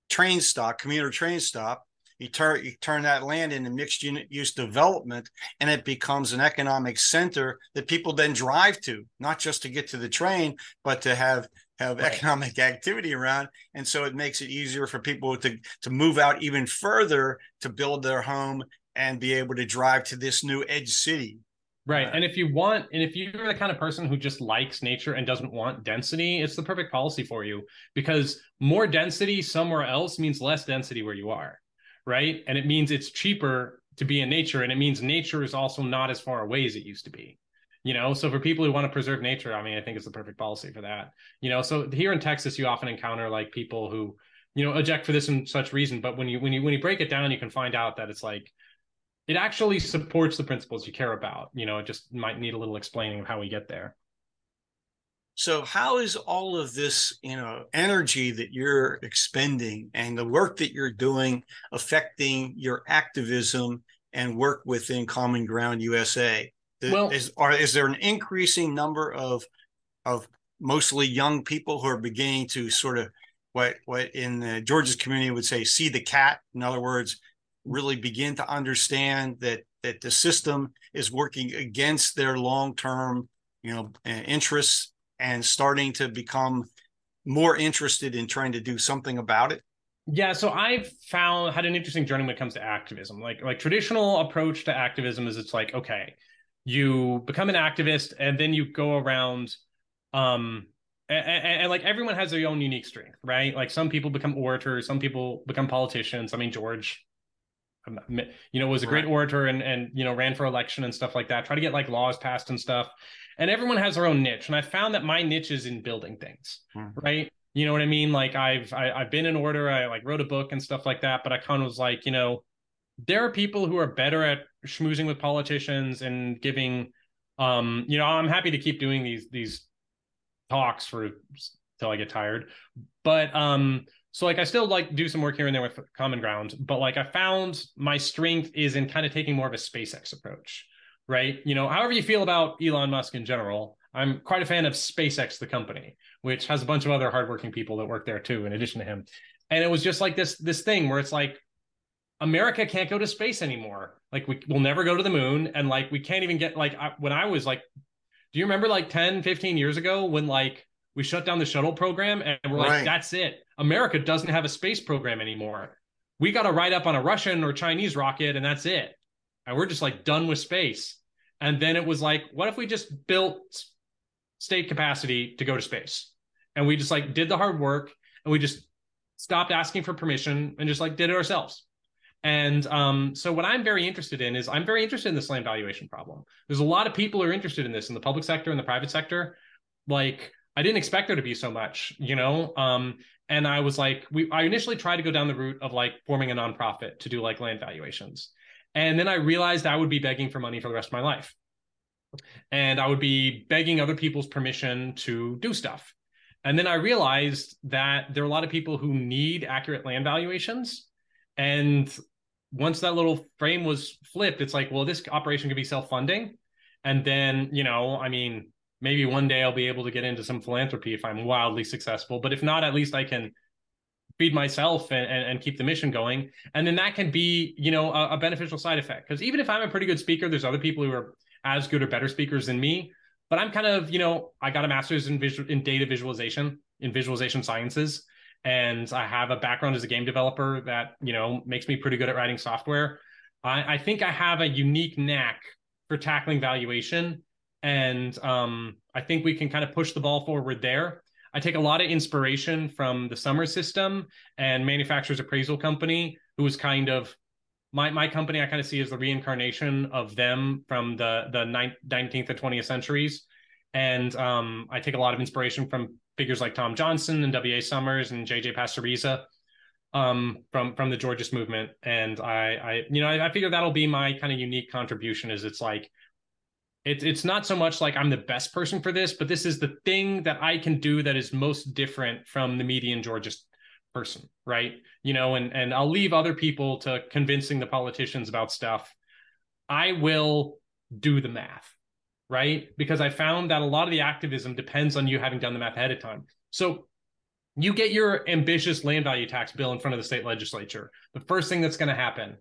train stop, commuter train stop, you turn you turn that land into mixed unit use development and it becomes an economic center that people then drive to not just to get to the train but to have have right. economic activity around and so it makes it easier for people to to move out even further to build their home and be able to drive to this new edge city Right. And if you want, and if you're the kind of person who just likes nature and doesn't want density, it's the perfect policy for you because more density somewhere else means less density where you are right? And it means it's cheaper to be in nature, and it means nature is also not as far away as it used to be. You know, so for people who want to preserve nature, I mean, I think it's the perfect policy for that. You know, so here in Texas, you often encounter like people who, you know, object for this and such reason, but when you when you when you break it down, you can find out that it's like it actually supports the principles you care about. You know, it just might need a little explaining of how we get there. So how is all of this, you know, energy that you're expending and the work that you're doing affecting your activism and work within Common Ground USA? Well, is are is there an increasing number of of mostly young people who are beginning to sort of what what in Georgist community would say see the cat? In other words, really begin to understand that that the system is working against their long term you know interests and starting to become more interested in trying to do something about it? Yeah, so I've found had an interesting journey when it comes to activism. Like like traditional approach to activism is it's like okay, you become an activist and then you go around um and, and, and, like everyone has their own unique strength, right? Like some people become orators, some people become politicians. I mean, George, you know, was a great orator and and you know ran for election and stuff like that. Try to get like laws passed and stuff and everyone has their own niche and i found that my niche is in building things mm-hmm. right You know what I mean? Like I've I, have i have been in order. I like wrote a book and stuff like that. But I kind of was like, you know, there are people who are better at schmoozing with politicians and giving. Um, you know, I'm happy to keep doing these these talks for till I get tired. But um, so like I still like do some work here and there with Common Ground, but like I found my strength is in kind of taking more of a SpaceX approach, right? You know, however you feel about Elon Musk in general, I'm quite a fan of SpaceX, the company, which has a bunch of other hardworking people that work there too, in addition to him. And it was just like this this thing where it's like America can't go to space anymore. Like we will never go to the moon, and like we can't even get like I, when I was like, do you remember like 10, 15 years ago when like we shut down the shuttle program and we're right. like, that's it. America doesn't have a space program anymore. We got to ride up on a Russian or Chinese rocket and that's it. And we're just like done with space. And then it was like, what if we just built state capacity to go to space? And we just like did the hard work and we just stopped asking for permission and just like did it ourselves. And um, so what I'm very interested in is I'm very interested in this land valuation problem. There's a lot of people who are interested in this in the public sector and the private sector. Like I didn't expect there to be so much, you know. Um, and I was like, we I initially tried to go down the route of like forming a nonprofit to do like land valuations. And then I realized I would be begging for money for the rest of my life. And I would be begging other people's permission to do stuff. And then I realized that there are a lot of people who need accurate land valuations. And once that little frame was flipped, it's like, well, this operation could be self funding. And then, you know, I mean, maybe one day I'll be able to get into some philanthropy if I'm wildly successful. But if not, at least I can feed myself and, and, and keep the mission going. And then that can be, you know, a, a beneficial side effect. Because even if I'm a pretty good speaker, there's other people who are as good or better speakers than me. But I'm kind of, you know, I got a master's in visual in data visualization, in visualization sciences. And I have a background as a game developer that, you know, makes me pretty good at writing software. I, I think I have a unique knack for tackling valuation and um, I think we can kind of push the ball forward there. I take a lot of inspiration from the Somers System and Manufacturers Appraisal Company, who was kind of my my company. I kind of see as the reincarnation of them from the the 19th and 20th centuries, and um, I take a lot of inspiration from figures like Tom Johnson and W. A. Somers and J. J. Pastoriza um, from from the Georgist movement. And I, I you know, I, I figure that'll be my kind of unique contribution. Is it's like it's it's not so much like I'm the best person for this, but this is the thing that I can do that is most different from the median Georgist person, right? You know, and and I'll leave other people to convincing the politicians about stuff. I will do the math, right? Because I found that a lot of the activism depends on you having done the math ahead of time. So you get your ambitious land value tax bill in front of the state legislature. The first thing that's going to happen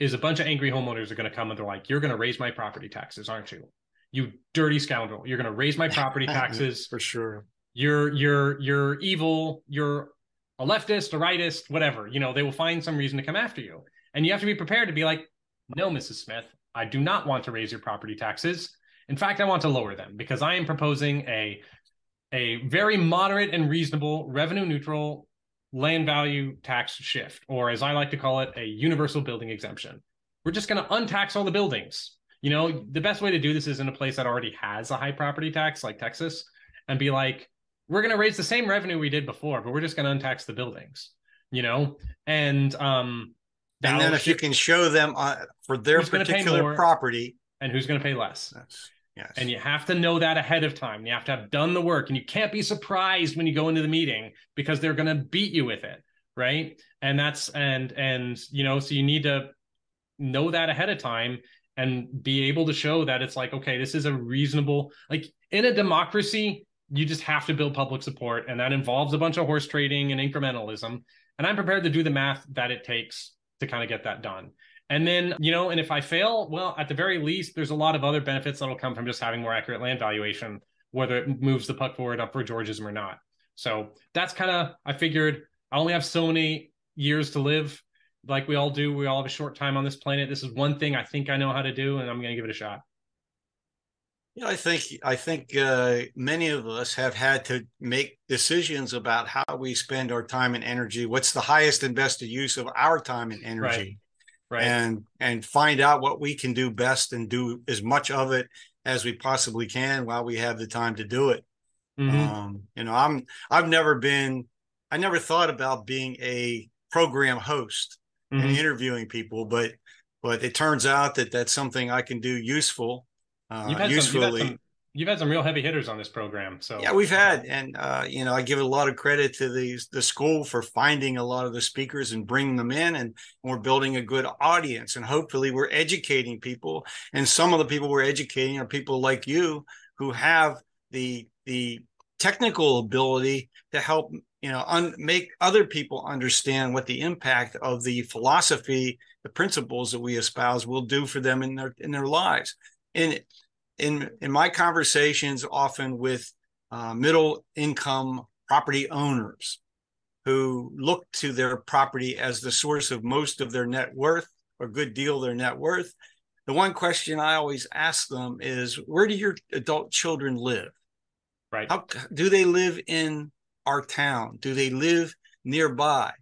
is a bunch of angry homeowners are going to come and they're like, "You're going to raise my property taxes, aren't you?" you dirty scoundrel. You're going to raise my property (laughs) taxes. For sure. You're you're you're evil. You're a leftist, a rightist, whatever. You know, they will find some reason to come after you. And you have to be prepared to be like, "No, Mrs. Smith, I do not want to raise your property taxes. In fact, I want to lower them because I am proposing a a very moderate and reasonable revenue neutral land value tax shift, or as I like to call it, a universal building exemption. We're just going to untax all the buildings you know, the best way to do this is in a place that already has a high property tax like Texas and be like, we're going to raise the same revenue we did before, but we're just going to untax the buildings, you know? And, um, and then if you can show them uh, for their particular property and who's going to pay less. Yes. And you have to know that ahead of time. You have to have done the work and you can't be surprised when you go into the meeting because they're going to beat you with it. Right. And that's, and, and, you know, so you need to know that ahead of time and be able to show that it's like okay this is a reasonable like in a democracy you just have to build public support and that involves a bunch of horse trading and incrementalism and i'm prepared to do the math that it takes to kind of get that done and then you know and if i fail well at the very least there's a lot of other benefits that'll come from just having more accurate land valuation whether it moves the puck forward up for georgism or not so that's kind of i figured i only have so many years to live like we all do, we all have a short time on this planet. This is one thing I think I know how to do, and I'm going to give it a shot. Yeah, I think I think uh, many of us have had to make decisions about how we spend our time and energy. What's the highest and best use of our time and energy, right. Right. and and find out what we can do best and do as much of it as we possibly can while we have the time to do it. Mm-hmm. Um, you know, I'm I've never been I never thought about being a program host mm-hmm. and interviewing people, but but it turns out that that's something I can do useful. Uh, you've had usefully. Some, you've, had some, real heavy hitters on this program, so yeah, we've had, and uh, you know, I give a lot of credit to the the school for finding a lot of the speakers and bringing them in, and we're building a good audience, and hopefully, we're educating people. And some of the people we're educating are people like you who have the the technical ability to help you know un- make other people understand what the impact of the philosophy the principles that we espouse will do for them in their in their lives in in in my conversations often with uh, middle income property owners who look to their property as the source of most of their net worth or good deal their net worth the one question i always ask them is where do your adult children live right how do they live in our town? Do they live nearby?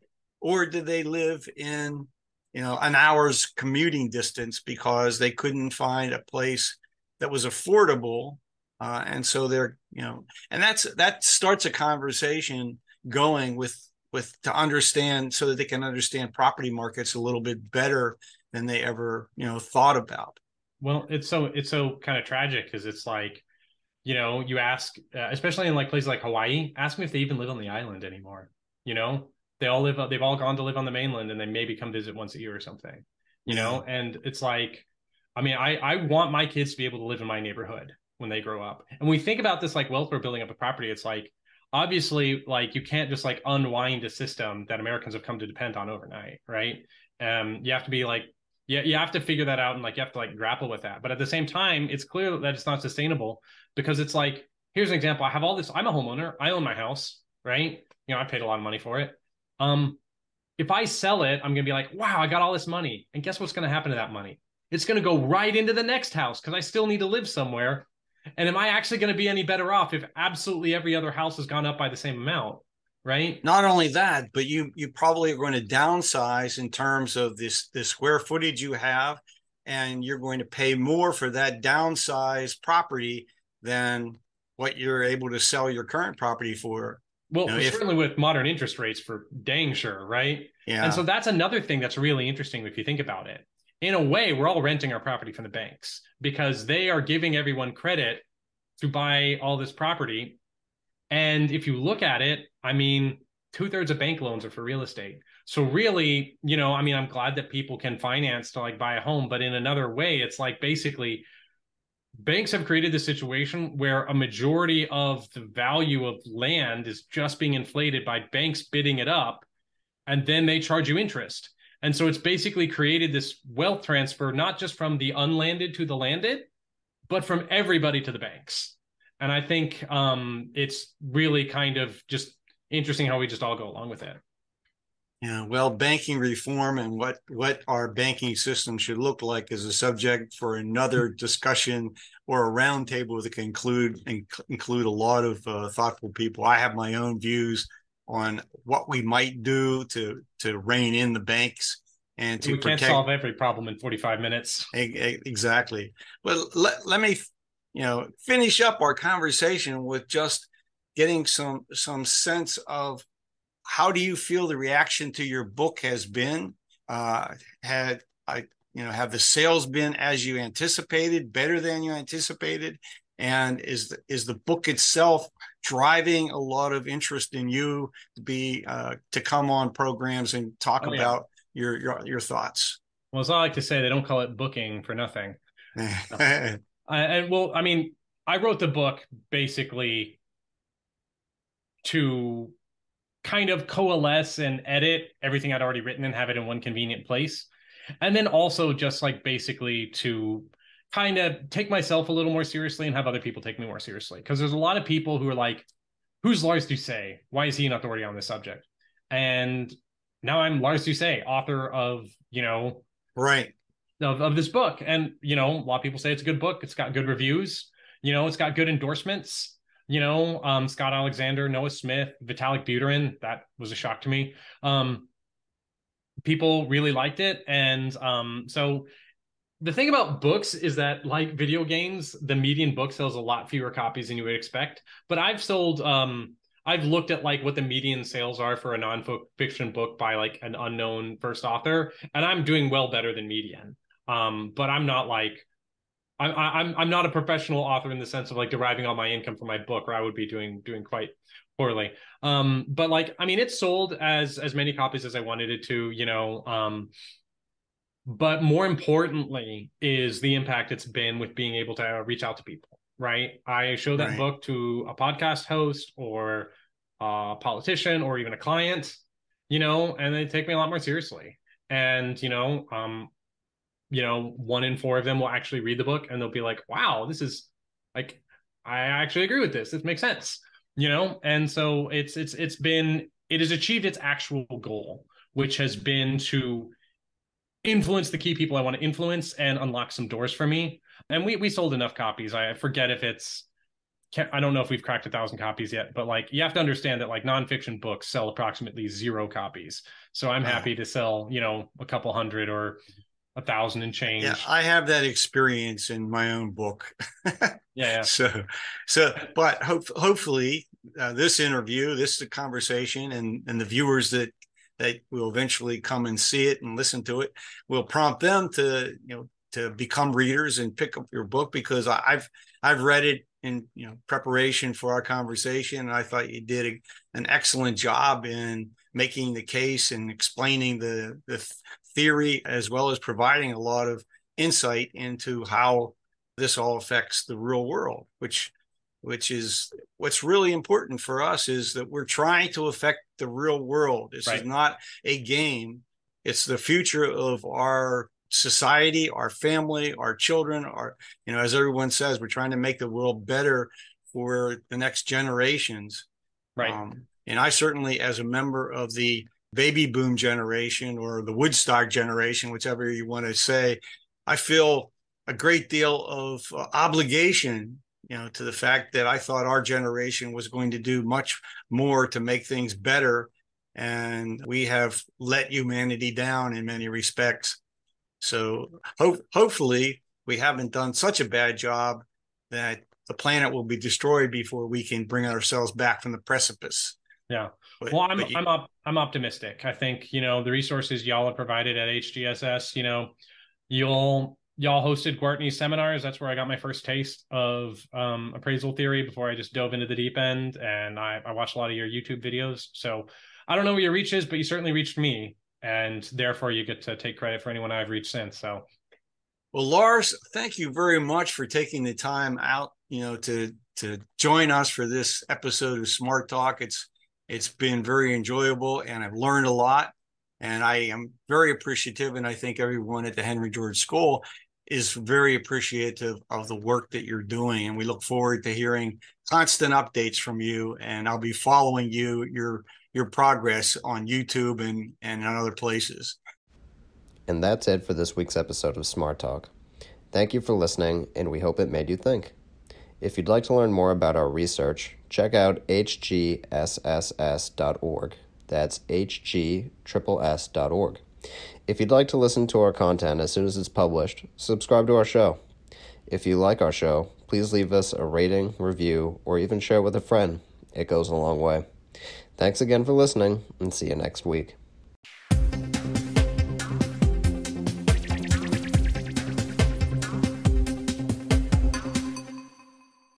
Or do they live in, you know, an hour's commuting distance because they couldn't find a place that was affordable? Uh, and so they're, you know, and that's that starts a conversation going with with to understand so that they can understand property markets a little bit better than they ever, you know, thought about. Well, it's so it's so kind of tragic because it's like you know you ask uh, especially in like places like hawaii ask me if they even live on the island anymore you know they all live they've all gone to live on the mainland and they maybe come visit once a year or something you know and it's like i mean i i want my kids to be able to live in my neighborhood when they grow up and we think about this like wealth we're building up a property it's like obviously like you can't just like unwind a system that americans have come to depend on overnight right um you have to be like yeah, you have to figure that out and like you have to like grapple with that. But at the same time, it's clear that it's not sustainable because it's like, here's an example. I have all this, I'm a homeowner, I own my house, right? You know, I paid a lot of money for it. Um, if I sell it, I'm gonna be like, wow, I got all this money. And guess what's gonna happen to that money? It's gonna go right into the next house because I still need to live somewhere. And am I actually gonna be any better off if absolutely every other house has gone up by the same amount? right? Not only that, but you you probably are going to downsize in terms of this the square footage you have, and you're going to pay more for that downsized property than what you're able to sell your current property for. Well, you know, certainly if, with modern interest rates for dang sure, right? Yeah. And so that's another thing that's really interesting if you think about it. In a way, we're all renting our property from the banks because they are giving everyone credit to buy all this property and if you look at it, I mean, two thirds of bank loans are for real estate. So really, you know, I mean, I'm glad that people can finance to like buy a home, but in another way, it's like basically banks have created this situation where a majority of the value of land is just being inflated by banks bidding it up and then they charge you interest. And so it's basically created this wealth transfer, not just from the unlanded to the landed, but from everybody to the banks. And I think um, it's really kind of just interesting how we just all go along with it. Yeah, well, banking reform and what what our banking system should look like is a subject for another (laughs) discussion or a roundtable that can include include a lot of uh, thoughtful people. I have my own views on what we might do to to rein in the banks and to we can't solve every problem in 45 minutes. Exactly. Well let, let me you know finish up our conversation with just getting some some sense of how do you feel the reaction to your book has been? Uh had i you know have the sales been as you anticipated better than you anticipated and is the, is the book itself driving a lot of interest in you to be uh, to come on programs and talk oh, about your, your your thoughts? Well as i like to say they don't call it booking for nothing. (laughs) Uh, and well, I mean, I wrote the book basically to kind of coalesce and edit everything I'd already written and have it in one convenient place. And then also just like basically to kind of take myself a little more seriously and have other people take me more seriously. Because there's a lot of people who are like, who's Lars Doucet? Why is he an authority on this subject? And now I'm Lars Doucet, author of, you know, right of, of this book. And, you know, a lot of people say it's a good book. It's got good reviews. You know, it's got good endorsements. You know, um, Scott Alexander, Noah Smith, Vitalik Buterin. That was a shock to me. Um, people really liked it. And um, so the thing about books is that, like video games, the median book sells a lot fewer copies than you would expect. But I've sold, um, I've looked at like what the median sales are for a nonfiction book by like an unknown first author, and I'm doing well better than median. Um, but I'm not like I'm I'm I'm not a professional author in the sense of like deriving all my income from my book, or I would be doing doing quite poorly. Um, but like I mean, it sold as as many copies as I wanted it to. You know, um, but more importantly is the impact it's been with being able to reach out to people right? I show that right. book to a podcast host or a politician or even a client you know and they take me a lot more seriously. And you know um you know one in four of them will actually read the book and they'll be like wow this is like i actually agree with this. This makes sense you know? And so it's it's it's been it has achieved its actual goal which has been to influence the key people I want to influence and unlock some doors for me. And we we sold enough copies. I forget if it's I don't know if we've cracked a thousand copies yet, but like you have to understand that like nonfiction books sell approximately zero copies. So I'm happy to sell, you know, a couple hundred or a thousand and change. Yeah, I have that experience in my own book. (laughs) yeah, yeah, So, so, but hope, hopefully, uh, this interview, this conversation, and and the viewers that that will eventually come and see it and listen to it. We'll prompt them to you know to become readers and pick up your book because I've I've read it in you know preparation for our conversation. And I thought you did a, an excellent job in making the case and explaining the the theory as well as providing a lot of insight into how this all affects the real world which which is what's really important for us is that we're trying to affect the real world. This right. is not a game. It's the future of our society, our family, our children, our, you know, as everyone says, we're trying to make the world better for the next generations. Right. Um, and I certainly, as a member of the baby boom generation or the Woodstock generation, whichever you want to say, I feel a great deal of uh, obligation you know, to the fact that I thought our generation was going to do much more to make things better. And we have let humanity down in many respects. So ho- hopefully we haven't done such a bad job that the planet will be destroyed before we can bring ourselves back from the precipice. Yeah. But, well, I'm you, I'm up, I'm optimistic. I think you know the resources y'all have provided at HGSS. You know, you'll y'all hosted Gwartney seminars. That's where I got my first taste of um, appraisal theory before I just dove into the deep end. And I, I watched a lot of your YouTube videos. So I don't know what your reach is, but you certainly reached me. And therefore, you get to take credit for anyone I've reached since. So, well, Lars, thank you very much for taking the time out, you know, to to join us for this episode of Smart Talk. It's it's been very enjoyable, and I've learned a lot. And I am very appreciative, and I think everyone at the Henry George School is very appreciative of the work that you're doing. And we look forward to hearing constant updates from you. And I'll be following you, your your progress on YouTube and, and on other places. And that's it for this week's episode of Smart Talk. Thank you for listening, and we hope it made you think. If you'd like to learn more about our research, check out hgsss.org. That's hgss.org. If you'd like to listen to our content as soon as it's published, subscribe to our show. If you like our show, please leave us a rating, review, or even share with a friend. It goes a long way. Thanks again for listening, and see you next week.